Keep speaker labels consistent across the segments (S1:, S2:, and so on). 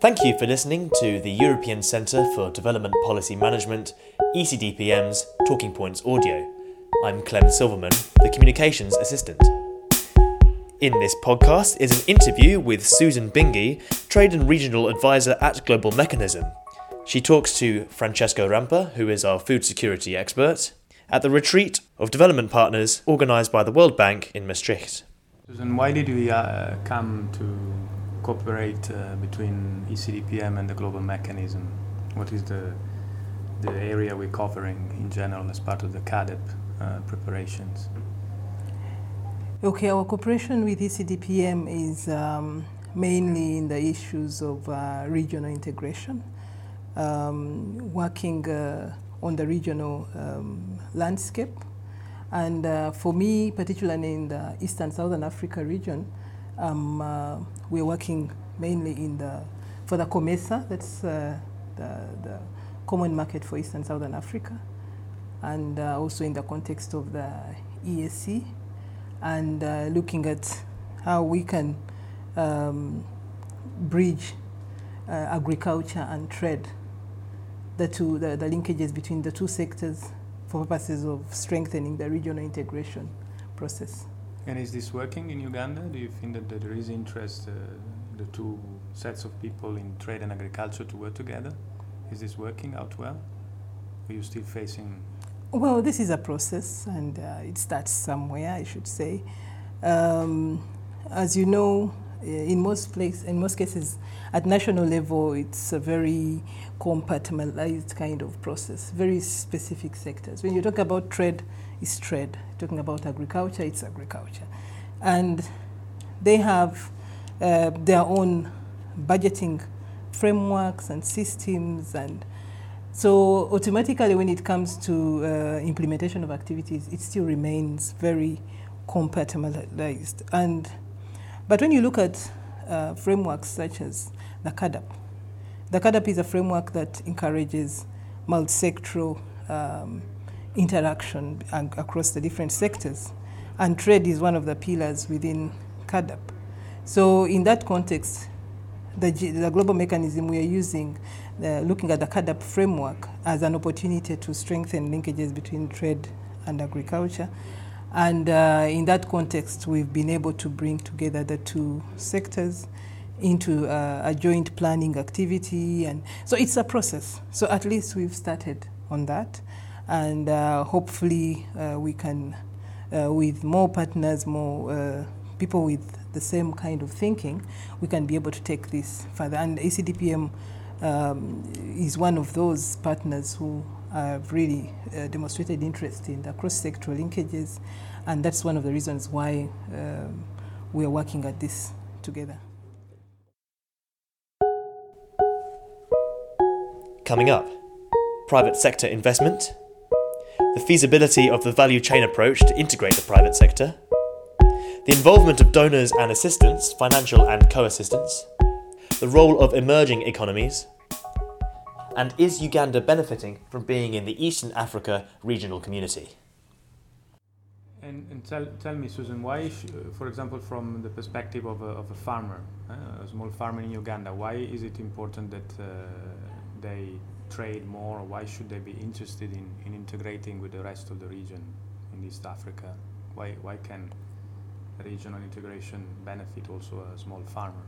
S1: Thank you for listening to the European Centre for Development Policy Management, ECDPM's Talking Points Audio. I'm Clem Silverman, the Communications Assistant. In this podcast is an interview with Susan Bingi, Trade and Regional Advisor at Global Mechanism. She talks to Francesco Rampa, who is our food security expert, at the retreat of development partners organised by the World Bank in Maastricht.
S2: Susan, why did we uh, come to cooperate uh, between ECDPM and the global mechanism? What is the, the area we're covering in general as part of the CAADP uh, preparations?
S3: Okay, our cooperation with ECDPM is um, mainly in the issues of uh, regional integration, um, working uh, on the regional um, landscape. And uh, for me, particularly in the Eastern Southern Africa region, um, uh, we're working mainly in the, for the COMESA, that's uh, the, the Common Market for Eastern Southern Africa, and uh, also in the context of the EAC and uh, looking at how we can um, bridge uh, agriculture and trade, the two, the, the linkages between the two sectors for purposes of strengthening the regional integration process.
S2: And is this working in Uganda? Do you think that there is interest, uh, the two sets of people in trade and agriculture to work together? Is this working out well? Are you still facing
S3: well, this is a process, and uh, it starts somewhere, I should say. Um, as you know, in most place, in most cases, at national level, it's a very compartmentalized kind of process, very specific sectors. When you talk about trade, it's trade. Talking about agriculture, it's agriculture, and they have uh, their own budgeting frameworks and systems and so automatically, when it comes to uh, implementation of activities, it still remains very compartmentalized. And but when you look at uh, frameworks such as the CAADP, the CAADP is a framework that encourages multi-sectoral um, interaction across the different sectors, and trade is one of the pillars within CAADP. So in that context, the, the global mechanism we are using uh, looking at the CAADP framework as an opportunity to strengthen linkages between trade and agriculture. And uh, in that context, we've been able to bring together the two sectors into uh, a joint planning activity. And so it's a process. So at least we've started on that. And uh, hopefully uh, we can, uh, with more partners, more people with the same kind of thinking, we can be able to take this further. And ECDPM um, is one of those partners who have really uh, demonstrated interest in the cross-sectoral linkages, and that's one of the reasons why um, we are working at this together.
S1: Coming up, private sector investment, the feasibility of the value chain approach to integrate the private sector, the involvement of donors and assistants, financial and co assistance, the role of emerging economies, and is Uganda benefiting from being in the Eastern Africa regional community?
S2: And, and tell, tell me, Susan, why, sh- for example, from the perspective of a, of a farmer, uh, a small farmer in Uganda, why is it important that uh, they trade more? Why should they be interested in, in integrating with the rest of the region in East Africa? Why, why can regional integration benefit also a small farmer?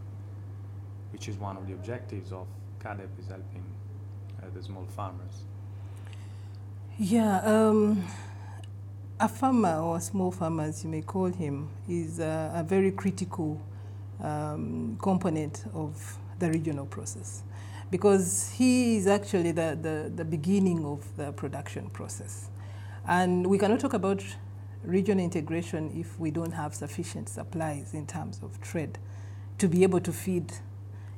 S2: which is one of the objectives of CAADP is helping uh, the small farmers.
S3: Yeah, um, a farmer or a small farmer, as you may call him, is a, a very critical um, component of the regional process because he is actually the, the, the beginning of the production process. And we cannot talk about regional integration if we don't have sufficient supplies in terms of trade to be able to feed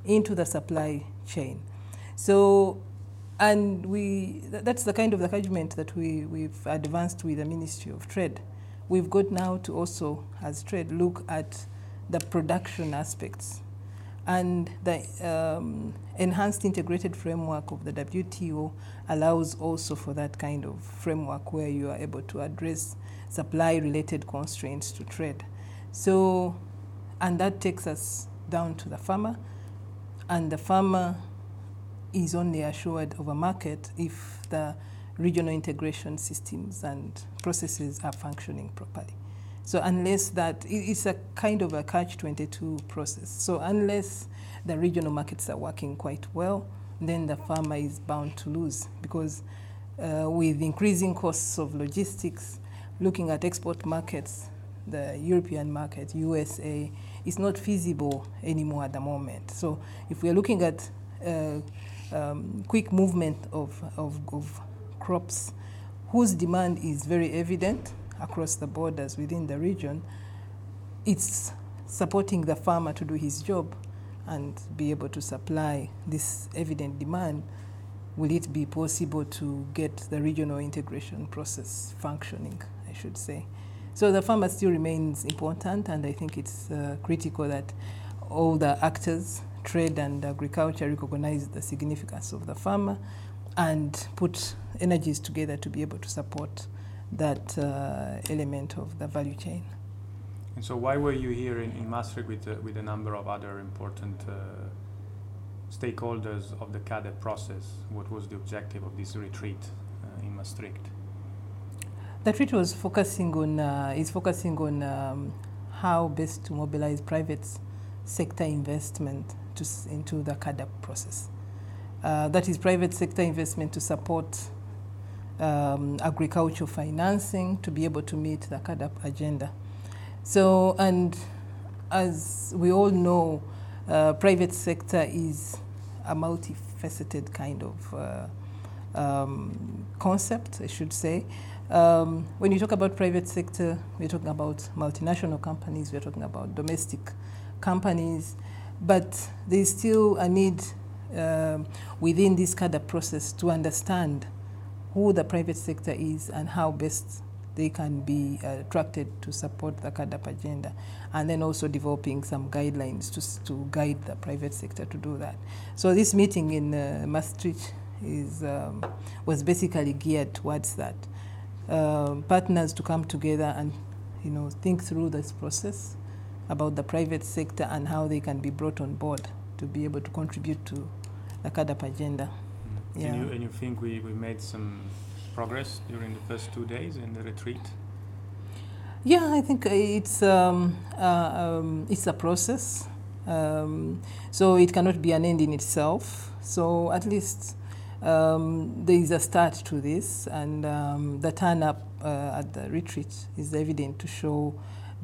S3: into the supply chain. So, and we, that's the kind of encouragement that we, we've advanced with the Ministry of Trade. We've got now to also, as trade, look at the production aspects. And the um, enhanced integrated framework of the WTO allows also for that kind of framework where you are able to address supply related constraints to trade. So, and that takes us down to the farmer and the farmer is only assured of a market if the regional integration systems and processes are functioning properly. So unless that, it's a kind of a catch-22 process. So unless the regional markets are working quite well, then the farmer is bound to lose because uh, with increasing costs of logistics, looking at export markets, the European market, USA, is not feasible anymore at the moment. So if we are looking at uh, um, quick movement of, of, of crops whose demand is very evident across the borders within the region, it's supporting the farmer to do his job and be able to supply this evident demand. Will it be possible to get the regional integration process functioning, I should say? So the farmer still remains important, and I think it's uh, critical that all the actors, trade and agriculture, recognize the significance of the farmer and put energies together to be able to support that uh, element of the value chain.
S2: And so, why were you here in, in Maastricht with, uh, with a number of other important uh, stakeholders of the CAADP process? What was the objective of this retreat uh, in Maastricht?
S3: The retreat was focusing on uh, is focusing on um, how best to mobilize private sector investment to, into the CAADP process. Uh, that is private sector investment to support um, agricultural financing to be able to meet the CAADP agenda. So, and as we all know, uh, private sector is a multifaceted kind of uh, um, concept, I should say. Um, when you talk about private sector, we're talking about multinational companies, we're talking about domestic companies, but there's still a need um, within this CAADP process to understand who the private sector is and how best they can be uh, attracted to support the CAADP agenda, and then also developing some guidelines to, to guide the private sector to do that. So this meeting in uh, Maastricht is, um, was basically geared towards that. Uh, partners to come together and you know, think through this process about the private sector and how they can be brought on board to be able to contribute to the CAADP agenda.
S2: Mm. Yeah. And, you, and you think we, we made some progress during the first two days in the retreat?
S3: Yeah, I think it's, um, uh, um, it's a process. Um, so it cannot be an end in itself. So at least um, there is a start to this, and um, the turn up uh, at the retreat is evident to show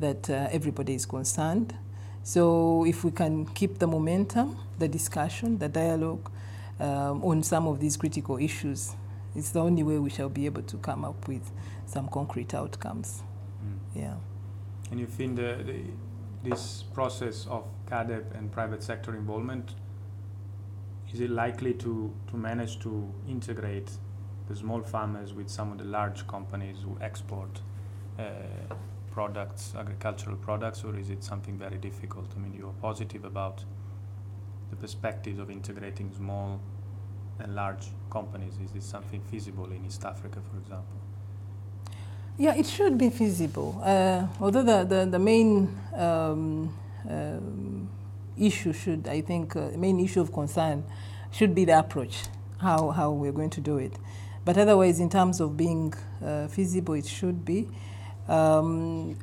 S3: that uh, everybody is concerned. So if we can keep the momentum, the discussion, the dialogue um, on some of these critical issues, it's the only way we shall be able to come up with some concrete outcomes. Mm. Yeah.
S2: And you think the, the, this process of CAADP and private sector involvement is it likely to, to manage to integrate the small farmers with some of the large companies who export uh, products, agricultural products, or is it something very difficult? I mean, you're positive about the perspectives of integrating small and large companies. Is this something feasible in East Africa, for example?
S3: Yeah, it should be feasible. Uh, although the, the, the main um, um, issue should, I think, uh, main issue of concern should be the approach, how, how we're going to do it. But otherwise, in terms of being uh, feasible, it should be. Um,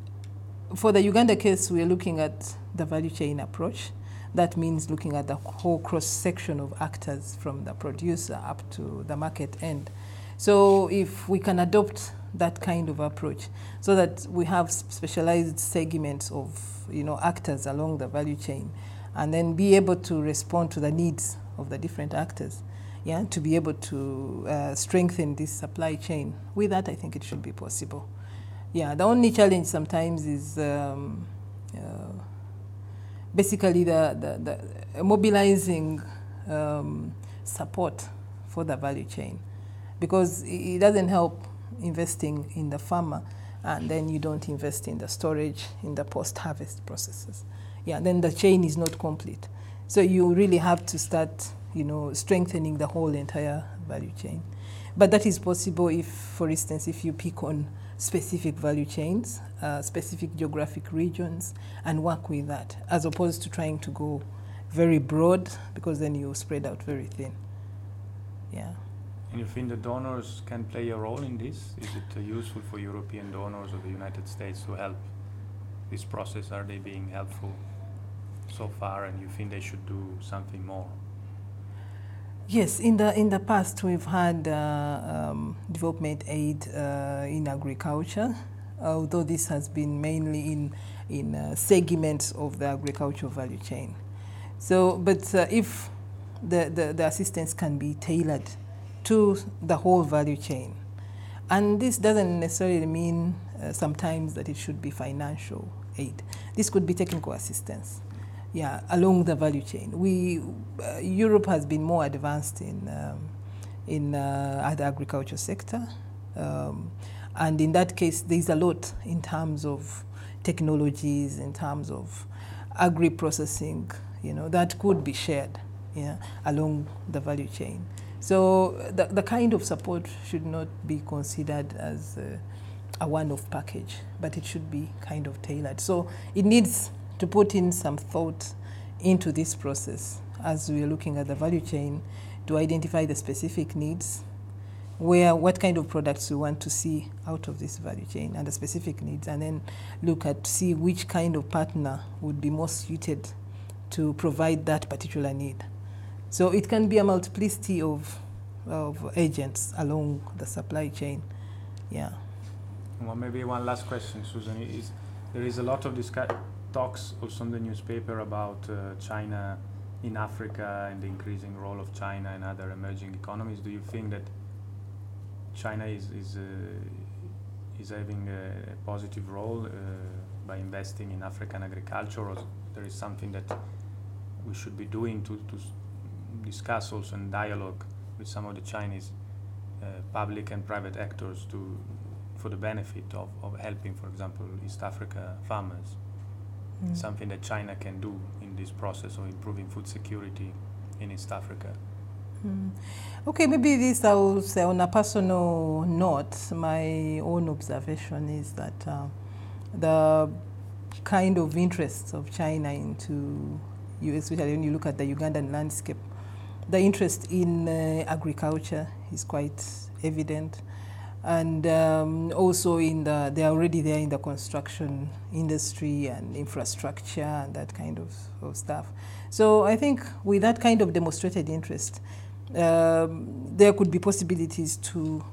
S3: for the Uganda case, we're looking at the value chain approach. That means looking at the whole cross section of actors from the producer up to the market end. So if we can adopt that kind of approach so that we have specialized segments of you know actors along the value chain and then be able to respond to the needs of the different actors yeah to be able to uh, strengthen this supply chain with that i think it should be possible yeah, the only challenge sometimes is um, uh, basically the, the, the mobilizing um, support for the value chain. Because it doesn't help investing in the farmer and then you don't invest in the storage in the post-harvest processes. Yeah then the chain is not complete. So you really have to start you know strengthening the whole entire value chain. But that is possible if for instance if you pick on specific value chains, uh, specific geographic regions, and work with that, as opposed to trying to go very broad because then you spread out very thin. Yeah.
S2: And you think the donors can play a role in this? Is it uh, useful for European donors or the United States to help this process? Are they being helpful so far, and you think they should do something more?
S3: Yes, in the in the past we've had uh, um, development aid uh, in agriculture, although this has been mainly in in uh, segments of the agricultural value chain. So, but uh, if the, the, the assistance can be tailored to the whole value chain. And this doesn't necessarily mean uh, sometimes that it should be financial aid. This could be technical assistance, yeah, along the value chain. We, uh, Europe has been more advanced in, um, in uh, the agriculture sector. Um, and in that case, there's a lot in terms of technologies, in terms of agri-processing, you know, that could be shared yeah, along the value chain. So the, the kind of support should not be considered as a, a one-off package, but it should be kind of tailored. So it needs to put in some thought into this process as we are looking at the value chain to identify the specific needs, where what kind of products we want to see out of this value chain and the specific needs, and then look at see which kind of partner would be most suited to provide that particular need. So it can be a multiplicity of, of agents along the supply chain. Yeah.
S2: Well, maybe one last question, Susan. Is there is a lot of discuss- talks also in the newspaper about uh, China in Africa and the increasing role of China and other emerging economies. Do you think that China is is uh, is having a, positive role uh, by investing in African agriculture, or there is something that we should be doing to, to discuss also in dialogue with some of the Chinese uh, public and private actors to for the benefit of, of helping, for example, East Africa farmers. Mm. Something that China can do in this process of improving food security in East Africa.
S3: Mm. Okay, maybe this I will say on a personal note. My own observation is that uh, the kind of interests of China into you, especially when you look at the Ugandan landscape, the interest in uh, agriculture is quite evident. And um, also in the, they're already there in the construction industry and infrastructure and that kind of, of stuff. So I think with that kind of demonstrated interest, um, there could be possibilities to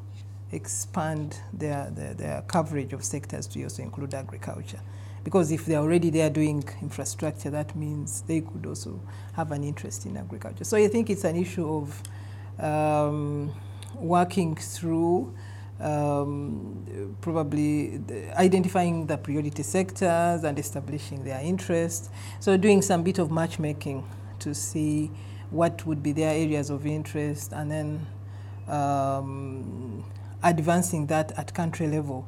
S3: expand their, their, their coverage of sectors to also include agriculture because if they're already there doing infrastructure, that means they could also have an interest in agriculture. So I think it's an issue of um, working through um, probably identifying the priority sectors and establishing their interest. So doing some bit of matchmaking to see what would be their areas of interest and then um, advancing that at country level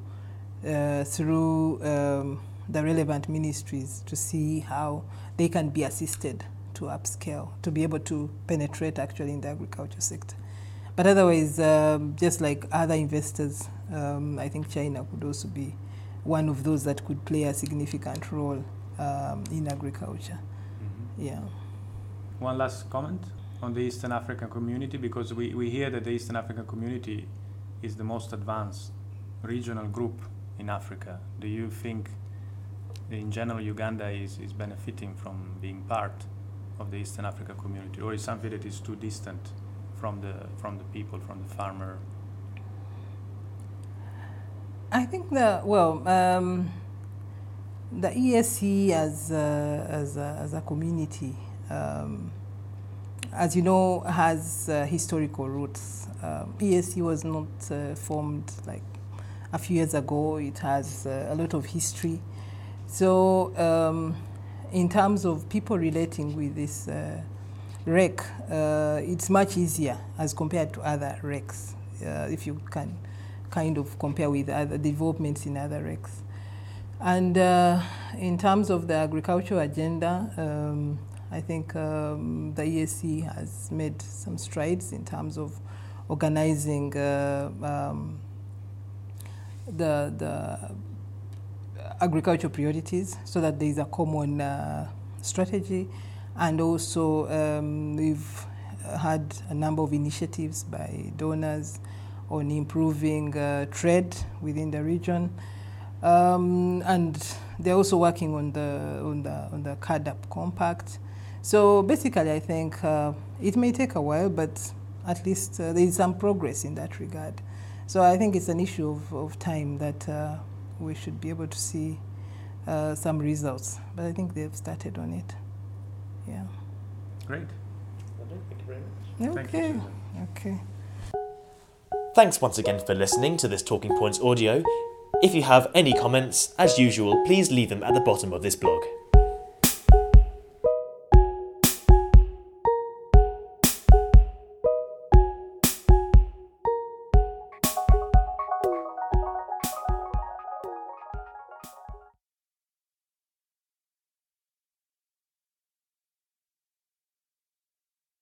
S3: uh, through um, the relevant ministries to see how they can be assisted to upscale, to be able to penetrate actually in the agriculture sector. But otherwise, um, just like other investors, um, I think China could also be one of those that could play a significant role um, in agriculture. Mm-hmm. Yeah.
S2: One last comment on the Eastern African community, because we, we hear that the Eastern African community is the most advanced regional group in Africa. Do you think in general Uganda is, is benefiting from being part of the Eastern African community, or is something that is too distant from the from the people, from the farmer?
S3: I think that well, um, the EAC as a, as a, as a community, um, as you know, has uh, historical roots. Um, EAC was not uh, formed like a few years ago. It has uh, a lot of history. So, um, in terms of people relating with this uh, uh, it's much easier as compared to other RECs, uh, if you can kind of compare with other developments in other RECs. And uh, in terms of the agricultural agenda, um, I think um, the EAC has made some strides in terms of organizing uh, um, the, the agricultural priorities so that there is a common uh, strategy And also, um, we've had a number of initiatives by donors on improving uh, trade within the region. Um, and they're also working on the, on the, on the CAADP compact. So basically, I think uh, it may take a while, but at least uh, there is some progress in that regard. So I think it's an issue of, of time that uh, we should be able to see uh, some results. But I think they've started on it. Yeah.
S2: Great.
S1: Thank you very much.
S2: Thank you,
S3: Okay. Okay.
S1: Thanks once again for listening to this Talking Points audio. If you have any comments, as usual, please leave them at the bottom of this blog.